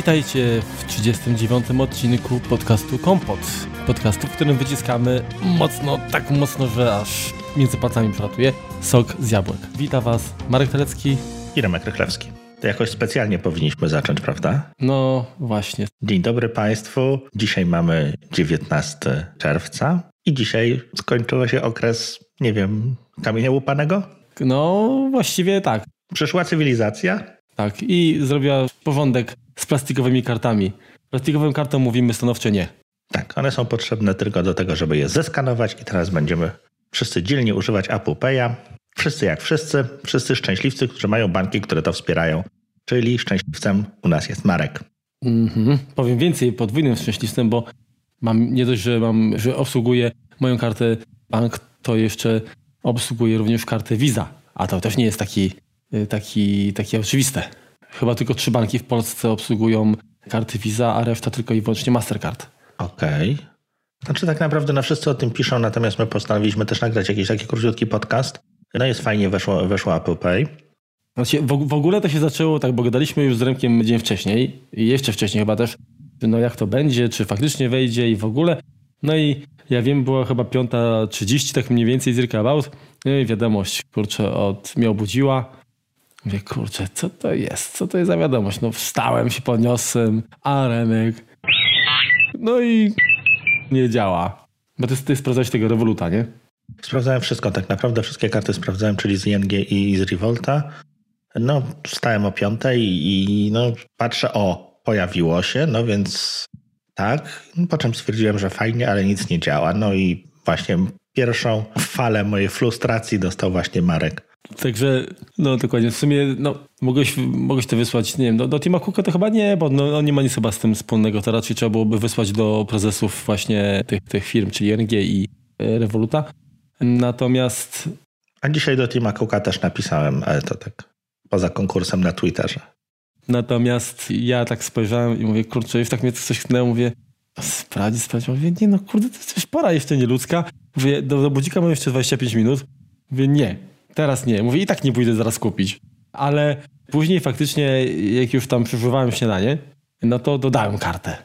Witajcie w 39. odcinku podcastu Kompot. Podcastu, w którym wyciskamy mocno, tak mocno, że aż między palcami przelatuje sok z jabłek. Witam Was Marek Telecki i Remek Rychlewski. To jakoś specjalnie powinniśmy zacząć, prawda? No właśnie. Dzień dobry Państwu. Dzisiaj mamy 19 czerwca i dzisiaj skończył się okres, nie wiem, kamienia łupanego? No właściwie tak. Przyszła cywilizacja? Tak, i zrobiła porządek z plastikowymi kartami. Plastikowym kartom mówimy stanowczo nie. Tak, one są potrzebne tylko do tego, żeby je zeskanować i teraz będziemy wszyscy dzielnie używać Apple Pay'a. Wszyscy jak wszyscy, wszyscy szczęśliwcy, którzy mają banki, które to wspierają. Czyli szczęśliwcem u nas jest Marek. Mhm. Powiem więcej, podwójnym szczęśliwcem, bo mam nie dość, że mam, że obsługuję moją kartę bank, to jeszcze obsługuję również kartę Visa. A to też nie jest taki, taki, takie oczywiste. Chyba tylko trzy banki w Polsce obsługują karty Visa, a reszta tylko i wyłącznie Mastercard. Okej. Okay. Znaczy tak naprawdę na wszyscy o tym piszą, natomiast my postanowiliśmy też nagrać jakiś taki króciutki podcast. No jest fajnie, weszło, weszło Apple Pay. Znaczy, w, w ogóle to się zaczęło tak, bo gadaliśmy już z Remkiem dzień wcześniej i jeszcze wcześniej chyba też, no jak to będzie, czy faktycznie wejdzie i w ogóle. No i ja wiem, była chyba 5.30, tak mniej więcej z About. No i wiadomość, kurczę, od mnie obudziła. Mówię, kurczę, co to jest? Co to jest za wiadomość? No wstałem się, podniosłem, a Remek. No i nie działa. Bo ty, ty sprawdzałeś tego Revoluta, nie? Sprawdzałem wszystko, tak naprawdę wszystkie karty sprawdzałem, czyli z ING i z Revolta. No, wstałem o piątej i no, patrzę, o, pojawiło się, no więc tak. Po czym stwierdziłem, że fajnie, ale nic nie działa. No i właśnie pierwszą falę mojej frustracji dostał właśnie Marek. Także, no dokładnie, w sumie no, mogłeś, mogłeś to wysłać, nie wiem, do, do Tima Cooka to chyba nie, bo no, on nie ma nic chyba z tym wspólnego, to raczej trzeba byłoby wysłać do prezesów właśnie tych, tych firm, czyli RNG i e, Revoluta. Natomiast... A dzisiaj do Tima Cooka też napisałem, ale to tak poza konkursem na Twitterze. Natomiast ja tak spojrzałem i mówię, kurczę, już tak mnie coś chwilę mówię, sprawdź, sprawdź. Mówię, nie no, kurde, to jest pora jeszcze nie ludzka. Mówię, do, do budzika mam jeszcze 25 minut. Mówię, nie, teraz nie. Mówię, i tak nie pójdę zaraz kupić. Ale później faktycznie, jak już tam przeżywałem śniadanie, no to dodałem kartę.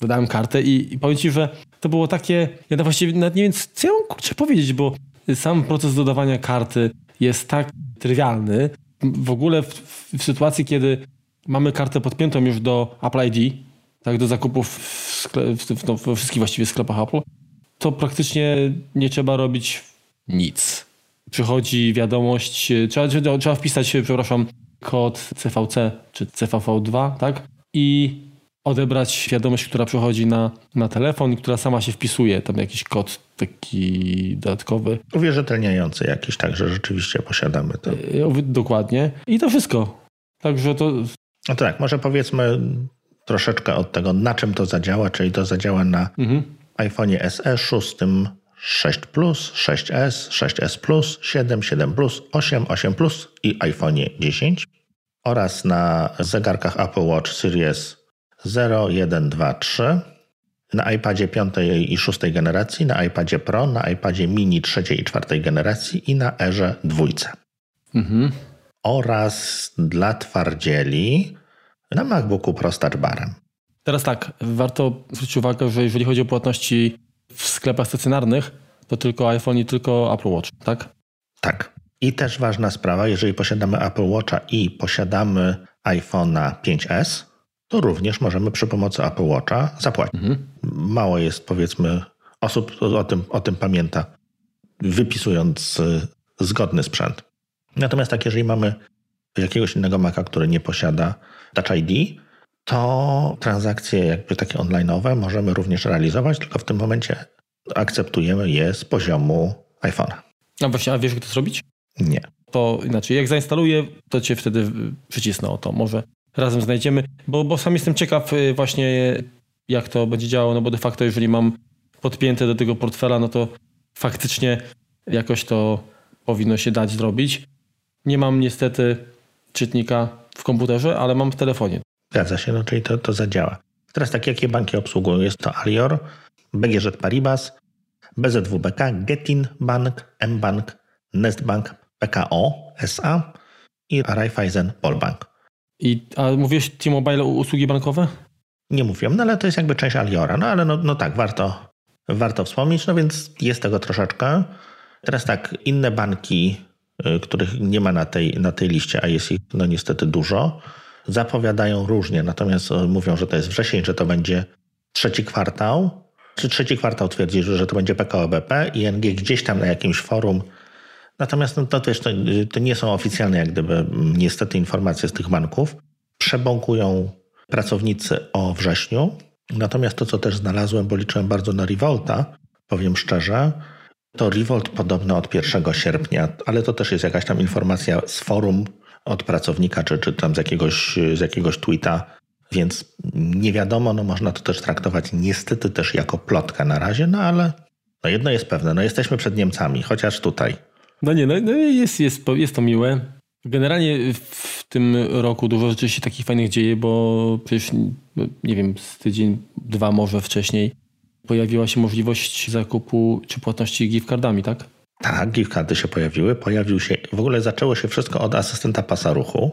Dodałem kartę i, i powiem ci, że to było takie, ja to właściwie nawet nie wiem, co ja mam powiedzieć, bo sam proces dodawania karty jest tak trywialny. W ogóle w, w sytuacji, kiedy mamy kartę podpiętą już do Apple ID, tak, do zakupów w, sklep, w, no, we wszystkich właściwie sklepach Apple, to praktycznie nie trzeba robić nic. Przychodzi wiadomość, trzeba, trzeba wpisać, przepraszam, kod CVC czy CVV2, tak? I odebrać wiadomość, która przychodzi na, na telefon i która sama się wpisuje, tam jakiś kod taki dodatkowy. Uwierzytelniający jakiś, także rzeczywiście posiadamy to. E, dokładnie. I to wszystko. Także to... No tak, może powiedzmy troszeczkę od tego, na czym to zadziała, czyli to zadziała na mhm. iPhone SE 6, 6 Plus, 6S, 6S Plus, 7, 7 Plus, 8, 8 Plus i iPhone 10 oraz na zegarkach Apple Watch Series 0, 1, 2, 3, na iPadzie 5 i 6 generacji, na iPadzie Pro, na iPadzie mini 3 i 4 generacji i na Airze 2. Mhm. Oraz dla twardzieli na MacBooku Pro z Barem. Teraz tak, warto zwrócić uwagę, że jeżeli chodzi o płatności w sklepach stacjonarnych, to tylko iPhone i tylko Apple Watch, tak? Tak. I też ważna sprawa, jeżeli posiadamy Apple Watcha i posiadamy iPhone'a 5S, to również możemy przy pomocy Apple Watcha zapłacić. Mhm. Mało jest, powiedzmy, osób o tym, o tym pamięta, wypisując y, zgodny sprzęt. Natomiast tak, jeżeli mamy jakiegoś innego Maca, który nie posiada Touch ID, to transakcje jakby takie online'owe możemy również realizować, tylko w tym momencie akceptujemy je z poziomu iPhone'a. A właśnie, a wiesz, jak to zrobić? Nie. To inaczej, jak zainstaluję, to cię wtedy przycisnę o to. Może razem znajdziemy, bo, bo sam jestem ciekaw y, właśnie, jak to będzie działało, no bo de facto, jeżeli mam podpięte do tego portfela, no to faktycznie jakoś to powinno się dać zrobić. Nie mam niestety czytnika w komputerze, ale mam w telefonie. Zgadza się, no czyli to, to zadziała. Teraz tak, jakie banki obsługują? Jest to Alior, BGŻ Paribas, BZWBK, Getin Bank, mBank, Nestbank, PKO SA i Raiffeisen Polbank. I, a mówisz T-Mobile usługi bankowe? Nie mówiłem, no ale to jest jakby część Aliora. No ale no, no tak, warto, warto wspomnieć, no więc jest tego troszeczkę. Teraz tak, inne banki, y, których nie ma na tej, na tej liście, a jest ich no niestety dużo, zapowiadają różnie, natomiast y, mówią, że to jest wrzesień, że to będzie trzeci kwartał, czy trzeci kwartał twierdzi, że to będzie PKO BP, ING gdzieś tam na jakimś forum. Natomiast no to też to, to nie są oficjalne jak gdyby niestety informacje z tych banków. Przebąkują pracownicy o wrześniu. Natomiast to, co też znalazłem, bo liczyłem bardzo na Revolta, powiem szczerze, to Revolt podobno od 1 sierpnia, ale to też jest jakaś tam informacja z forum od pracownika, czy, czy tam z jakiegoś, z jakiegoś tweeta, więc nie wiadomo, no można to też traktować niestety też jako plotka na razie, no ale no jedno jest pewne, no jesteśmy przed Niemcami, chociaż tutaj. No nie, no, no jest, jest, jest to miłe. Generalnie w tym roku dużo rzeczy się takich fajnych dzieje, bo przecież, nie wiem, z tydzień, dwa może wcześniej pojawiła się możliwość zakupu czy płatności gift cardami, tak? Tak, cardy się pojawiły. Pojawił się, w ogóle zaczęło się wszystko od asystenta pasa ruchu.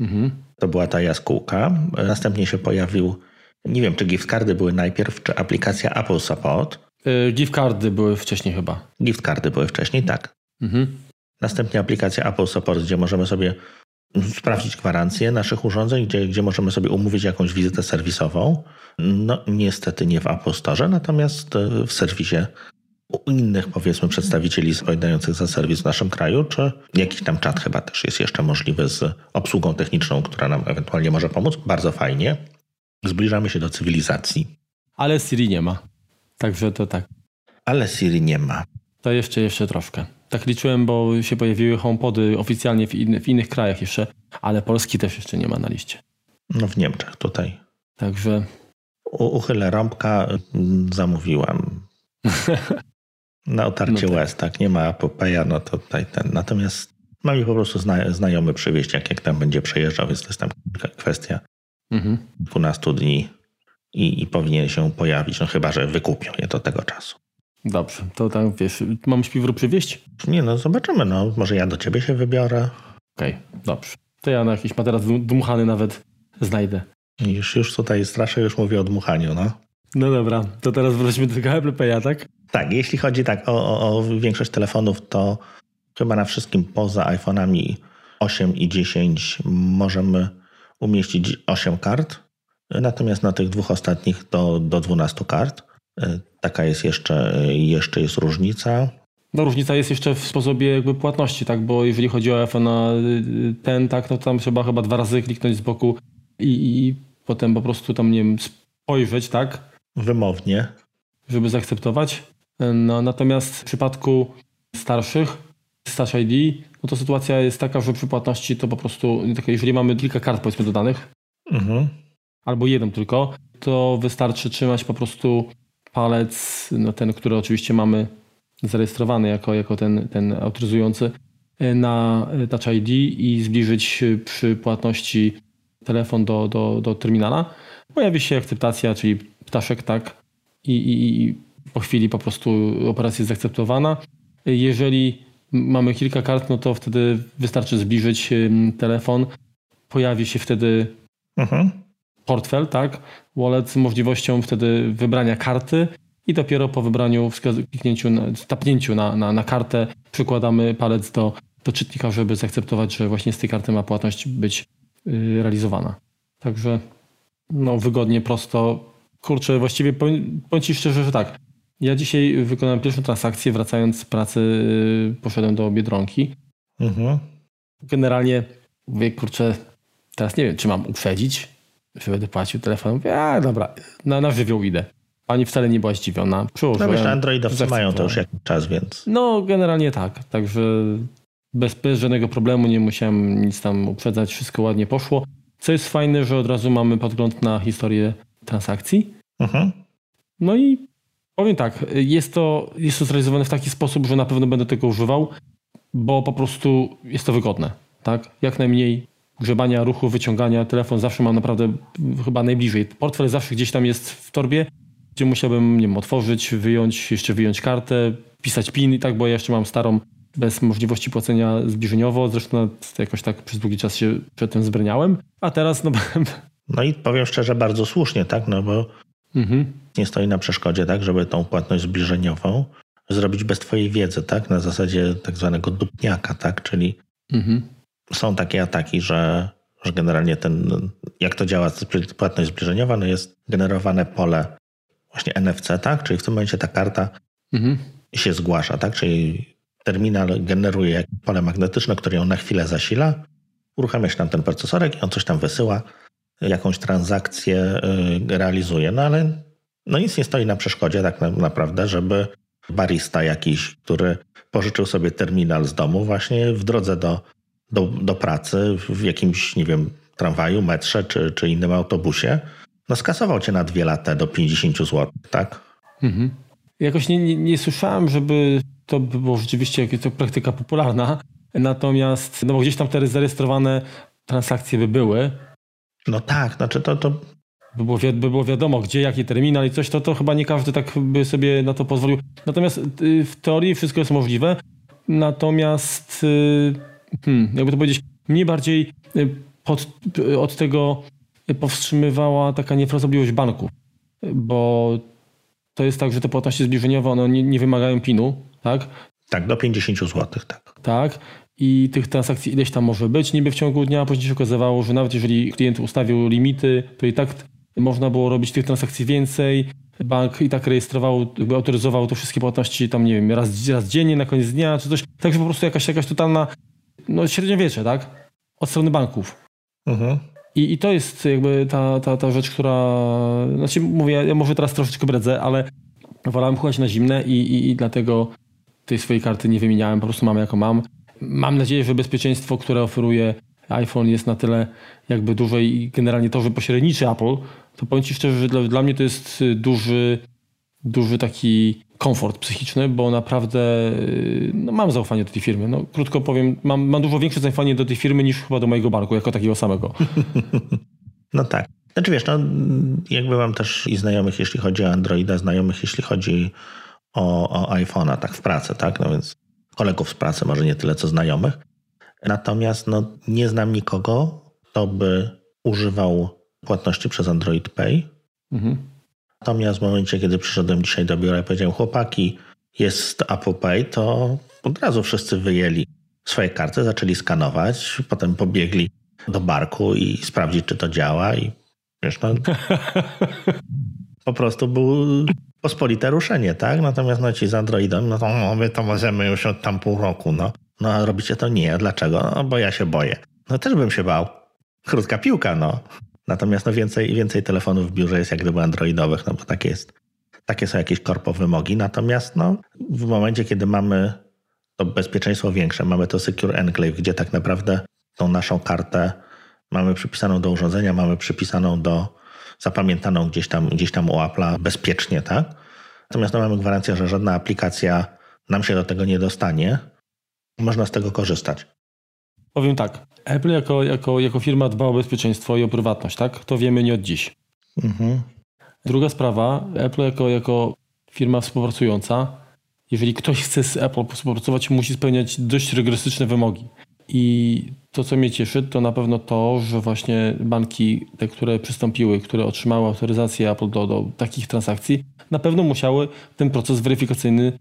Mhm. To była ta jaskółka. Następnie się pojawił, nie wiem, czy gift cardy były najpierw, czy aplikacja Apple Support. Yy, gift cardy były wcześniej chyba. Gift cardy były wcześniej, tak. Mhm. Następnie aplikacja Apple Support, gdzie możemy sobie sprawdzić gwarancję naszych urządzeń, gdzie, gdzie możemy sobie umówić jakąś wizytę serwisową. No niestety nie w Apple Store, natomiast e, w serwisie u innych powiedzmy przedstawicieli odpowiadających za serwis w naszym kraju, czy jakiś tam czat chyba też jest jeszcze możliwy z obsługą techniczną, która nam ewentualnie może pomóc. Bardzo fajnie. Zbliżamy się do cywilizacji. Ale Siri nie ma. Także to tak. Ale Siri nie ma. To jeszcze, jeszcze troszkę. Tak liczyłem, bo się pojawiły HomePody oficjalnie w, w innych krajach jeszcze, ale Polski też jeszcze nie ma na liście. No w Niemczech tutaj. Także... U, uchylę rąbka, mm, zamówiłam. Na otarcie no tak. łez, tak? Nie ma Pay'a, no to tutaj ten. Natomiast mam mi po prostu zna, znajomy przywieźć, jak, jak tam będzie przejeżdżał, więc to jest tam kwestia mhm. kilkunastu dni i, i powinien się pojawić, no chyba, że wykupią je do tego czasu. Dobrze, to tam wiesz, mam śpiwór przywieźć? Nie, no zobaczymy, no może ja do ciebie się wybiorę. Okej, okay, dobrze. To ja na jakiś materac dmuchany nawet znajdę. Już, już tutaj straszę, już mówię o dmuchaniu, no. No dobra, to teraz wróćmy do tego Apple Pay'a, tak? Tak, jeśli chodzi tak o, o, o większość telefonów, to chyba na wszystkim poza iPhone'ami 8 i 10 możemy umieścić 8 kart, natomiast na tych dwóch ostatnich do, do 12 kart. E, taka jest jeszcze, jeszcze jest różnica. No różnica jest jeszcze w sposobie jakby płatności, tak? Bo jeżeli chodzi o iPhone ten, tak, no tam trzeba chyba dwa razy kliknąć z boku i, i potem po prostu tam, nie wiem, spojrzeć, tak? Wymownie. Żeby zaakceptować. No, natomiast w przypadku starszych, Touch ID, no to sytuacja jest taka, że przy płatności to po prostu, jeżeli mamy kilka kart powiedzmy dodanych, mhm. albo jeden tylko, to wystarczy trzymać po prostu palec, no ten, który oczywiście mamy zarejestrowany jako, jako ten, ten autoryzujący e, na Touch ID i zbliżyć przy płatności telefon do, do, do terminala. Pojawi się akceptacja, czyli ptaszek, tak, i, i, i po chwili po prostu operacja jest zaakceptowana. Jeżeli mamy kilka kart, no to wtedy wystarczy zbliżyć telefon. Pojawi się wtedy mhm. portfel, tak? Wallet z możliwością wtedy wybrania karty i dopiero po wybraniu, kliknięciu, tapnięciu na, na, na kartę przykładamy palec do, do czytnika, żeby zaakceptować, że właśnie z tej karty ma płatność być yy, realizowana. Także no, wygodnie, prosto. Kurczę, właściwie powiem, powiem Ci szczerze, że tak. Ja dzisiaj wykonałem pierwszą transakcję, wracając z pracy, y, poszedłem do Biedronki. Mhm. Generalnie mówię, kurczę, teraz nie wiem, czy mam uprzedzić, że będę płacił telefonem. Mówię, a dobra, na, na żywioł idę. Pani wcale nie była zdziwiona. Przyłożyłem. No wiesz, Androidowcy mają to już jakiś czas, więc... No, generalnie tak. Także bez, bez żadnego problemu nie musiałem nic tam uprzedzać. Wszystko ładnie poszło. Co jest fajne, że od razu mamy podgląd na historię transakcji. Mhm. No i Powiem tak, jest to, jest to zrealizowane w taki sposób, że na pewno będę tego używał, bo po prostu jest to wygodne. Tak? Jak najmniej grzebania, ruchu, wyciągania. Telefon zawsze mam naprawdę chyba najbliżej. Portfel zawsze gdzieś tam jest w torbie, gdzie musiałbym nie wiem, otworzyć, wyjąć, jeszcze wyjąć kartę, pisać PIN i tak, bo ja jeszcze mam starą bez możliwości płacenia zbliżeniowo. Zresztą jakoś tak przez długi czas się przed tym zbraniałem. A teraz no... No i powiem szczerze, bardzo słusznie, tak? No bo mhm. Nie stoi na przeszkodzie, tak, żeby tą płatność zbliżeniową zrobić bez twojej wiedzy, tak? Na zasadzie tak zwanego dupniaka, tak? Czyli mhm. są takie ataki, że, że generalnie ten, jak to działa płatność zbliżeniowa, no jest generowane pole właśnie NFC, tak? Czyli w tym momencie ta karta mhm. się zgłasza, tak? Czyli terminal generuje pole magnetyczne, które ją na chwilę zasila, uruchamia się tam ten procesorek i on coś tam wysyła, jakąś transakcję y, realizuje. No ale no nic nie stoi na przeszkodzie tak naprawdę, żeby barista jakiś, który pożyczył sobie terminal z domu właśnie w drodze do, do, do pracy w jakimś, nie wiem, tramwaju, metrze czy, czy innym autobusie, no skasował cię na dwie lata do 50 zł, tak? Mhm. Jakoś nie, nie, nie, słyszałem, żeby to było rzeczywiście jakaś praktyka popularna, natomiast no bo gdzieś tam te zarejestrowane transakcje by były. No tak, znaczy to, to by było, by było wiadomo, gdzie, jaki terminal i coś, to, to chyba nie każdy tak by sobie na to pozwolił. Natomiast y, w teorii wszystko jest możliwe. Natomiast, y, hmm, jakby to powiedzieć, mnie bardziej y, pod, od tego powstrzymywała taka niefrasobliwość banków, bo to jest tak, że te płatności zbliżeniowe one nie, nie wymagają PIN-u, tak? Tak, do 50 zł, tak. Tak. I tych transakcji ileś tam może być niby w ciągu dnia, później się okazywało, że nawet jeżeli klient ustawił limity, to i tak można było robić tych transakcji więcej. Bank i tak rejestrował, jakby autoryzował te wszystkie płatności tam, nie wiem, raz, raz dziennie, na koniec dnia, czy coś. Także po prostu jakaś, jakaś totalna, no średniowiecze, tak? Od strony banków. Mhm. I, I to jest jakby ta, ta, ta rzecz, która, znaczy mówię, ja może teraz troszeczkę bredzę, ale wolałem chłać na zimne i, i, i dlatego tej swojej karty nie wymieniałem, po prostu mam jako mam. Mam nadzieję, że bezpieczeństwo, które oferuje iPhone jest na tyle jakby duże i generalnie to, że pośredniczy Apple, to powiem Ci szczerze, że dla, dla mnie to jest y, duży, duży taki komfort psychiczny, bo naprawdę y, no, mam zaufanie do tej firmy. No, krótko powiem, mam, mam dużo większe zaufanie do tej firmy niż chyba do mojego banku, jako takiego samego. No tak. Znaczy wiesz, no, jakby mam też i znajomych, jeśli chodzi o Androida, znajomych, jeśli chodzi o, o iPhone'a, tak w pracy, tak? No więc kolegów z pracy, może nie tyle co znajomych. Natomiast no, nie znam nikogo, kto by używał płatności przez Android Pay. Mhm. Natomiast w momencie, kiedy przyszedłem dzisiaj do biura i powiedziałem, chłopaki, jest Apple Pay, to od razu wszyscy wyjęli swoje karty, zaczęli skanować, potem pobiegli do barku i sprawdzić, czy to działa i wiesz, no, po prostu był pospolite ruszenie, tak? Natomiast no ci z Androidem, no to no, my to możemy już od tam pół roku, no. No a robicie to nie. Dlaczego? No bo ja się boję. No też bym się bał. Krótka piłka, no. Natomiast no więcej, więcej telefonów w biurze jest jak gdyby androidowych, no bo takie jest. Takie są jakieś korpo wymogi. Natomiast no, w momencie, kiedy mamy to bezpieczeństwo większe, mamy to Secure Enclave, gdzie tak naprawdę tą naszą kartę mamy przypisaną do urządzenia, mamy przypisaną do, zapamiętaną gdzieś tam, gdzieś tam u Apple'a bezpiecznie, tak? Natomiast no, mamy gwarancję, że żadna aplikacja nam się do tego nie dostanie. Można z tego korzystać. Powiem tak. Apple jako, jako, jako firma dba o bezpieczeństwo i o prywatność, tak? To wiemy nie od dziś. Mhm. Druga sprawa, Apple jako, jako firma współpracująca, jeżeli ktoś chce z Apple współpracować, musi spełniać dość rygorystyczne wymogi. I to, co mnie cieszy, to na pewno to, że właśnie banki, te, które przystąpiły, które otrzymały autoryzację Apple do, do takich transakcji, na pewno musiały ten proces weryfikacyjny,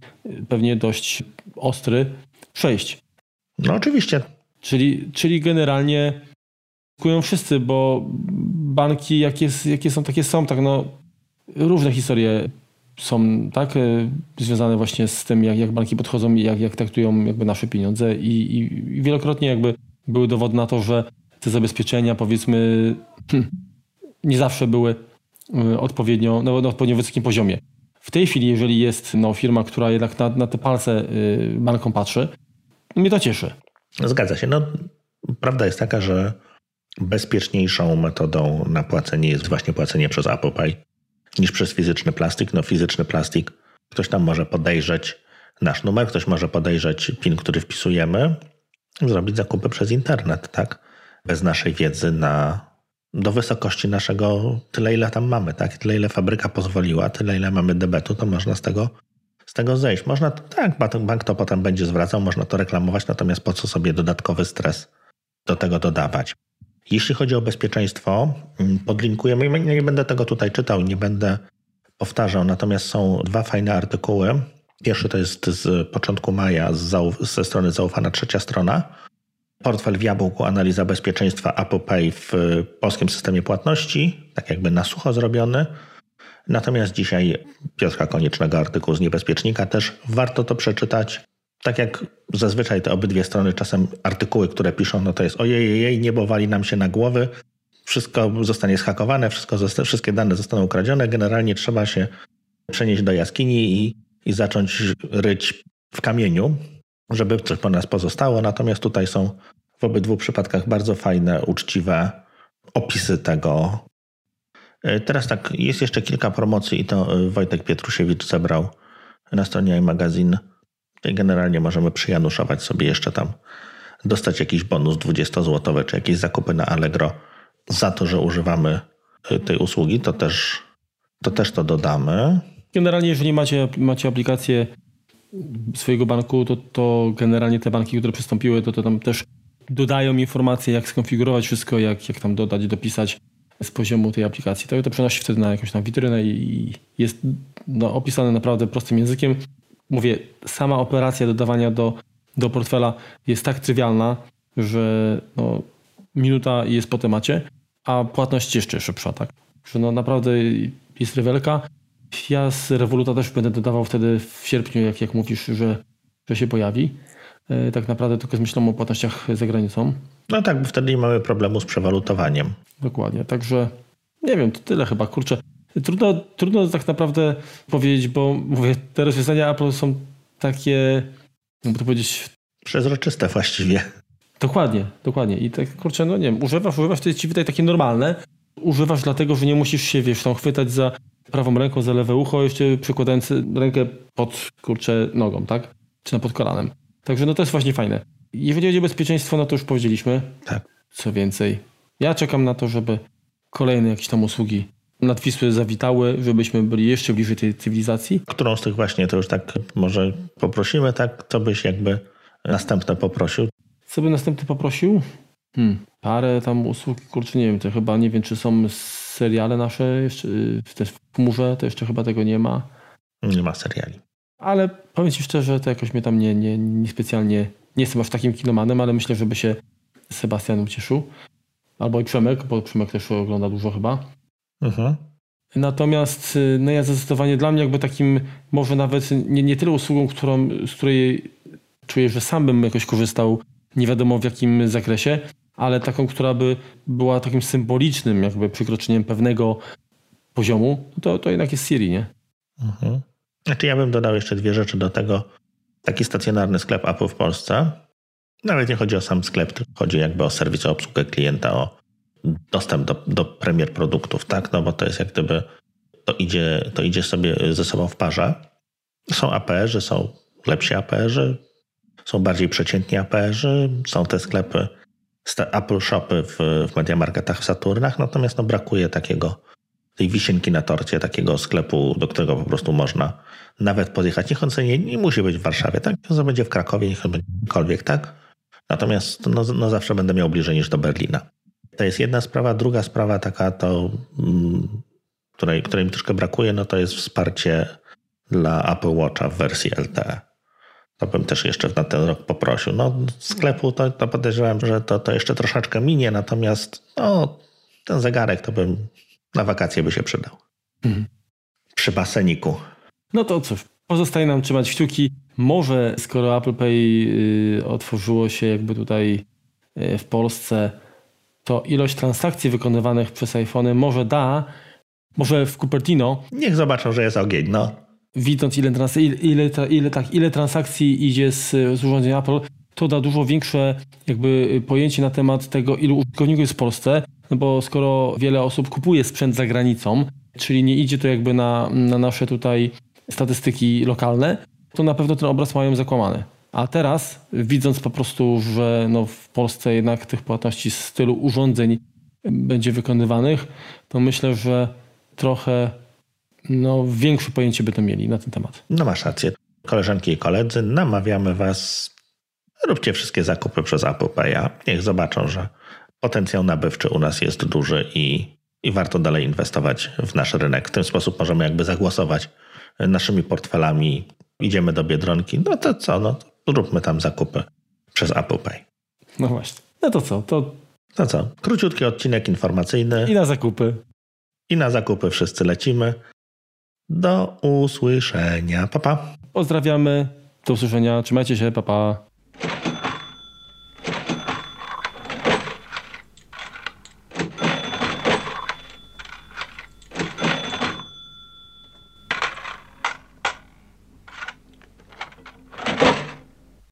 pewnie dość ostry, przejść. No oczywiście. Czyli, czyli generalnie kupują wszyscy, bo banki jakie, jakie są, takie są, tak no różne historie są tak e, związane właśnie z tym, jak, jak banki podchodzą i jak, jak traktują jakby nasze pieniądze i, i wielokrotnie jakby były dowody na to, że te zabezpieczenia powiedzmy hmm, nie zawsze były e, odpowiednio, no, na odpowiednio wysokim poziomie. W tej chwili, jeżeli jest no, firma, która jednak na, na te palce y, bankom patrzy, mnie to cieszy. Zgadza się. No, prawda jest taka, że bezpieczniejszą metodą na płacenie jest właśnie płacenie przez Apple Pay niż przez fizyczny plastik. No fizyczny plastik, ktoś tam może podejrzeć nasz numer, ktoś może podejrzeć PIN, który wpisujemy, zrobić zakupy przez internet, tak? Bez naszej wiedzy na, do wysokości naszego, tyle ile tam mamy, tak? Tyle ile fabryka pozwoliła, tyle ile mamy debetu, to można z tego z tego zejść. Można, tak, bank to potem będzie zwracał, można to reklamować, natomiast po co sobie dodatkowy stres do tego dodawać. Jeśli chodzi o bezpieczeństwo, mm, podlinkujemy, nie będę tego tutaj czytał, nie będę powtarzał, natomiast są dwa fajne artykuły. Pierwszy to jest z początku maja z ze strony zaufana trzecia strona. Portfel w jabłku, analiza bezpieczeństwa Apple Pay w polskim systemie płatności, tak jakby na sucho zrobiony. Natomiast dzisiaj Piotra Koniecznego artykuł z Niebezpiecznika też warto to przeczytać. Tak jak zazwyczaj te obydwie strony czasem artykuły, które piszą, no to jest ojej, jej, niebo wali nam się na głowy, wszystko zostanie schakowane, wszystko, wszystkie dane zostaną ukradzione. Generalnie trzeba się przenieść do jaskini i, i zacząć ryć w kamieniu, żeby coś po nas pozostało. Natomiast tutaj są w obydwu przypadkach bardzo fajne, uczciwe opisy tego. E, teraz tak, jest jeszcze kilka promocji i to e, Wojtek Pietrusiewicz zebrał na stronie iMagazine. Generalnie możemy przyjanuszować sobie jeszcze tam, dostać jakiś bonus 20-złotowy, czy jakieś zakupy na Allegro za to, że używamy y, tej usługi, to też to, też to dodamy. Generalnie, jeżeli macie, macie aplikację swojego banku, to, to generalnie te banki, które przystąpiły, to, to tam też dodają informacje, jak skonfigurować wszystko, jak, jak tam dodać, dopisać z poziomu tej aplikacji. To, to przenosi wtedy na jakąś tam witrynę i jest no, opisane naprawdę prostym językiem. Mówię, sama operacja dodawania do, do portfela jest tak trywialna, że no, minuta jest po temacie, a płatność jeszcze szybsza, tak? Że no naprawdę jest rewelka. Ja z Revoluta też będę dodawał wtedy w sierpniu, jak, jak mówisz, że, że się pojawi. E, tak naprawdę tylko z myślą o płatnościach za granicą. No tak, bo wtedy nie mamy problemu z przewalutowaniem. Dokładnie, także nie wiem, to tyle chyba, kurczę. Trudno, trudno tak naprawdę powiedzieć, bo mówię, te rozwiązania Apple są takie, jakby to powiedzieć... Przezroczyste właściwie. Dokładnie, dokładnie. I tak, kurczę, no nie wiem, używasz, używasz, to jest ci wydaje takie normalne. Używasz dlatego, że nie musisz się, wiesz, tam chwytać za prawą ręką, za lewe ucho, jeszcze przykładając rękę pod, kurczę, nogą, tak? Czy na pod kolanem. Także no to jest właśnie fajne. Jeżeli chodzi o bezpieczeństwo, no to już powiedzieliśmy. Tak. Co więcej, ja czekam na to, żeby kolejne jakieś tam usługi nadwisły zawitały, żebyśmy byli jeszcze bliżej tej cywilizacji. Którą z tych właśnie, to już tak może poprosimy, tak? Co byś jakby następne poprosił? Co by następny poprosił? Hmm, parę tam usług, kurczę, nie wiem, to chyba nie wiem, czy są seriale nasze jeszcze też w chmurze, to jeszcze chyba tego nie ma. Nie ma seriali. Ale powiem Ci szczerze, to jakoś mnie tam nie, nie, nie specjalnie, nie jestem aż takim kinomanem, ale myślę, żeby się Sebastian ucieszył. Albo i Przemek, bo Przemek też ogląda dużo chyba. Mhm. Natomiast no ja zdecydowanie dla mnie jakby takim, może nawet nie, nie tyle usługą, którą, z której czuję, że sam bym jakoś korzystał nie wiadomo w jakim zakresie, ale taką, która by była takim symbolicznym jakby przykroczeniem pewnego poziomu, to, to jednak jest Siri, nie? Mhm. Znaczy ja bym dodał jeszcze dwie rzeczy do tego. Taki stacjonarny sklep Apple w Polsce. Nawet nie chodzi o sam sklep, tylko chodzi jakby o serwis, o obsługę klienta, o dostęp do, do premier produktów, tak? No bo to jest jak gdyby to idzie, to idzie sobie ze sobą w parze. Są APR-y, są lepsi APR-y, są bardziej przeciętni APR-zy, są te sklepy, Apple Shopy w, w Mediamarketach, w Saturnach, natomiast no, brakuje takiego, tej wisienki na torcie, takiego sklepu, do którego po prostu można nawet podjechać. Niech on nie, nie musi być w Warszawie, tak? Niech on będzie w Krakowie, niech on będzie gdziekolwiek, tak? Natomiast no, no zawsze będę miał bliżej niż do Berlina. To jest jedna sprawa. Druga sprawa taka to, mm, której, której mi troszkę brakuje, no to jest wsparcie dla Apple Watcha w wersji LTE to bym też jeszcze na ten rok poprosił. No, sklepu to, to podejrzewam, że to, to jeszcze troszeczkę minie, natomiast no, ten zegarek to bym na wakacje by się przydał. Mhm. Przy baseniku. No to cóż, pozostaje nam trzymać kciuki. Może skoro Apple Pay y, otworzyło się jakby tutaj y, w Polsce, to ilość transakcji wykonywanych przez iPhone może da, może w Cupertino. Niech zobaczą, że jest ogień, no widząc ile, trans, ile, ile, ile, tak, ile transakcji idzie z, z urządzeń Apple, to da dużo większe jakby pojęcie na temat tego, ilu użytkowników jest w Polsce, no bo skoro wiele osób kupuje sprzęt za granicą, czyli nie idzie to jakby na, na nasze tutaj statystyki lokalne, to na pewno ten obraz mają zakłamany. A teraz, widząc po prostu, że no w Polsce jednak tych płatności z stylu urządzeń będzie wykonywanych, to myślę, że trochę no, większe pojęcie by to mieli na ten temat. No masz rację. Koleżanki i koledzy, namawiamy Was, róbcie wszystkie zakupy przez Apple Pay. Niech zobaczą, że potencjał nabywczy u nas jest duży i, i warto dalej inwestować w nasz rynek. W ten sposób możemy jakby zagłosować naszymi portfelami. Idziemy do Biedronki, no to co, no to róbmy tam zakupy przez Apple Pay. No właśnie. No to co? To To co, króciutki odcinek informacyjny i na zakupy. i na zakupy wszyscy lecimy. Do usłyszenia. Pa, pa. Pozdrawiamy. Do usłyszenia. Trzymajcie się. Pa, pa.